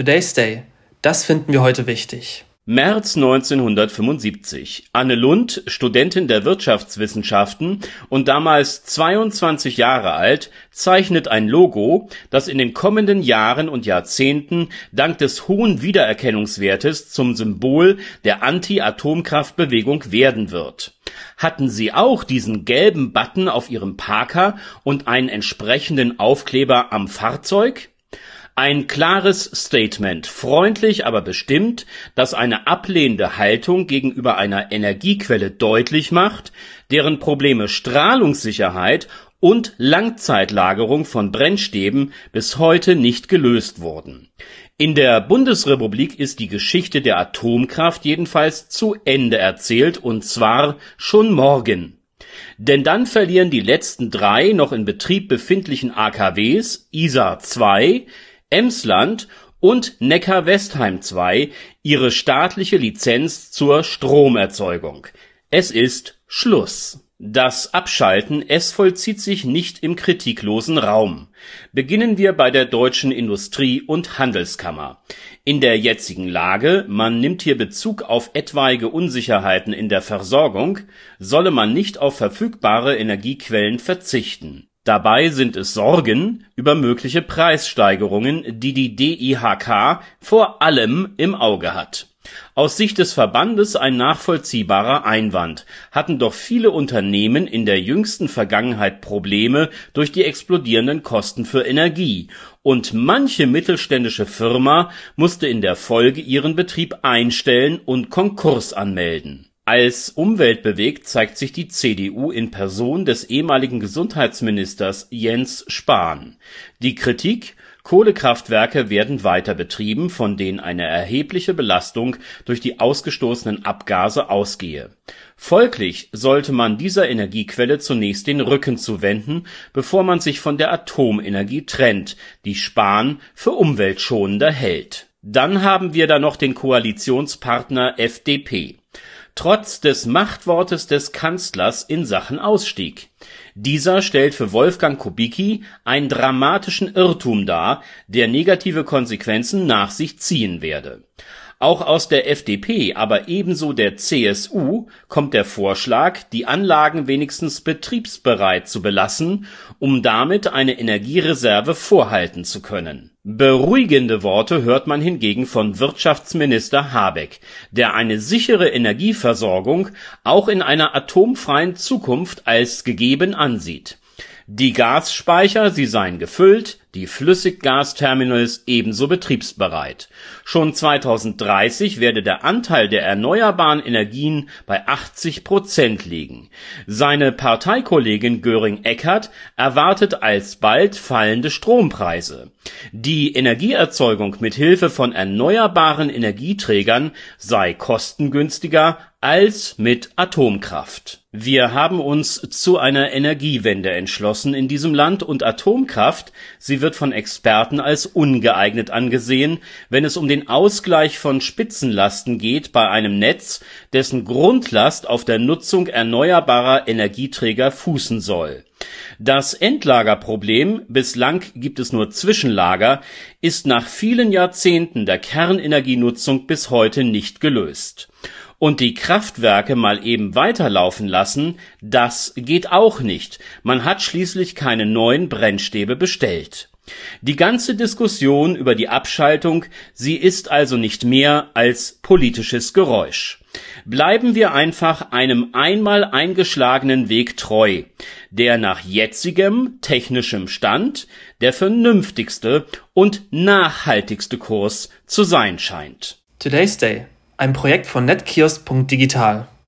Today's Day. Das finden wir heute wichtig. März 1975. Anne Lund, Studentin der Wirtschaftswissenschaften und damals 22 Jahre alt, zeichnet ein Logo, das in den kommenden Jahren und Jahrzehnten dank des hohen Wiedererkennungswertes zum Symbol der Anti-Atomkraftbewegung werden wird. Hatten Sie auch diesen gelben Button auf Ihrem Parker und einen entsprechenden Aufkleber am Fahrzeug? Ein klares Statement, freundlich, aber bestimmt, das eine ablehnende Haltung gegenüber einer Energiequelle deutlich macht, deren Probleme Strahlungssicherheit und Langzeitlagerung von Brennstäben bis heute nicht gelöst wurden. In der Bundesrepublik ist die Geschichte der Atomkraft jedenfalls zu Ende erzählt, und zwar schon morgen. Denn dann verlieren die letzten drei noch in Betrieb befindlichen AKWs ISA 2 Emsland und Neckar-Westheim 2 ihre staatliche Lizenz zur Stromerzeugung. Es ist Schluss. Das Abschalten, es vollzieht sich nicht im kritiklosen Raum. Beginnen wir bei der Deutschen Industrie und Handelskammer. In der jetzigen Lage, man nimmt hier Bezug auf etwaige Unsicherheiten in der Versorgung, solle man nicht auf verfügbare Energiequellen verzichten Dabei sind es Sorgen über mögliche Preissteigerungen, die die DIHK vor allem im Auge hat. Aus Sicht des Verbandes ein nachvollziehbarer Einwand, hatten doch viele Unternehmen in der jüngsten Vergangenheit Probleme durch die explodierenden Kosten für Energie, und manche mittelständische Firma musste in der Folge ihren Betrieb einstellen und Konkurs anmelden als umweltbewegt zeigt sich die CDU in Person des ehemaligen Gesundheitsministers Jens Spahn. Die Kritik Kohlekraftwerke werden weiter betrieben, von denen eine erhebliche Belastung durch die ausgestoßenen Abgase ausgehe. Folglich sollte man dieser Energiequelle zunächst den Rücken zuwenden, bevor man sich von der Atomenergie trennt, die Spahn für umweltschonender hält. Dann haben wir da noch den Koalitionspartner FDP trotz des Machtwortes des Kanzlers in Sachen Ausstieg. Dieser stellt für Wolfgang Kubicki einen dramatischen Irrtum dar, der negative Konsequenzen nach sich ziehen werde auch aus der FDP, aber ebenso der CSU kommt der Vorschlag, die Anlagen wenigstens betriebsbereit zu belassen, um damit eine Energiereserve vorhalten zu können. Beruhigende Worte hört man hingegen von Wirtschaftsminister Habeck, der eine sichere Energieversorgung auch in einer atomfreien Zukunft als gegeben ansieht die Gasspeicher, sie seien gefüllt, die Flüssiggasterminals ebenso betriebsbereit. Schon 2030 werde der Anteil der erneuerbaren Energien bei 80 Prozent liegen. Seine Parteikollegin Göring-Eckardt erwartet alsbald fallende Strompreise. Die Energieerzeugung mit Hilfe von erneuerbaren Energieträgern sei kostengünstiger als mit Atomkraft. Wir haben uns zu einer Energiewende entschlossen in diesem Land und Atomkraft, sie wird von Experten als ungeeignet angesehen, wenn es um den Ausgleich von Spitzenlasten geht bei einem Netz, dessen Grundlast auf der Nutzung erneuerbarer Energieträger fußen soll. Das Endlagerproblem, bislang gibt es nur Zwischenlager, ist nach vielen Jahrzehnten der Kernenergienutzung bis heute nicht gelöst und die Kraftwerke mal eben weiterlaufen lassen, das geht auch nicht. Man hat schließlich keine neuen Brennstäbe bestellt. Die ganze Diskussion über die Abschaltung, sie ist also nicht mehr als politisches Geräusch. Bleiben wir einfach einem einmal eingeschlagenen Weg treu, der nach jetzigem technischem Stand der vernünftigste und nachhaltigste Kurs zu sein scheint. Today's Day ein Projekt von netkiosk.digital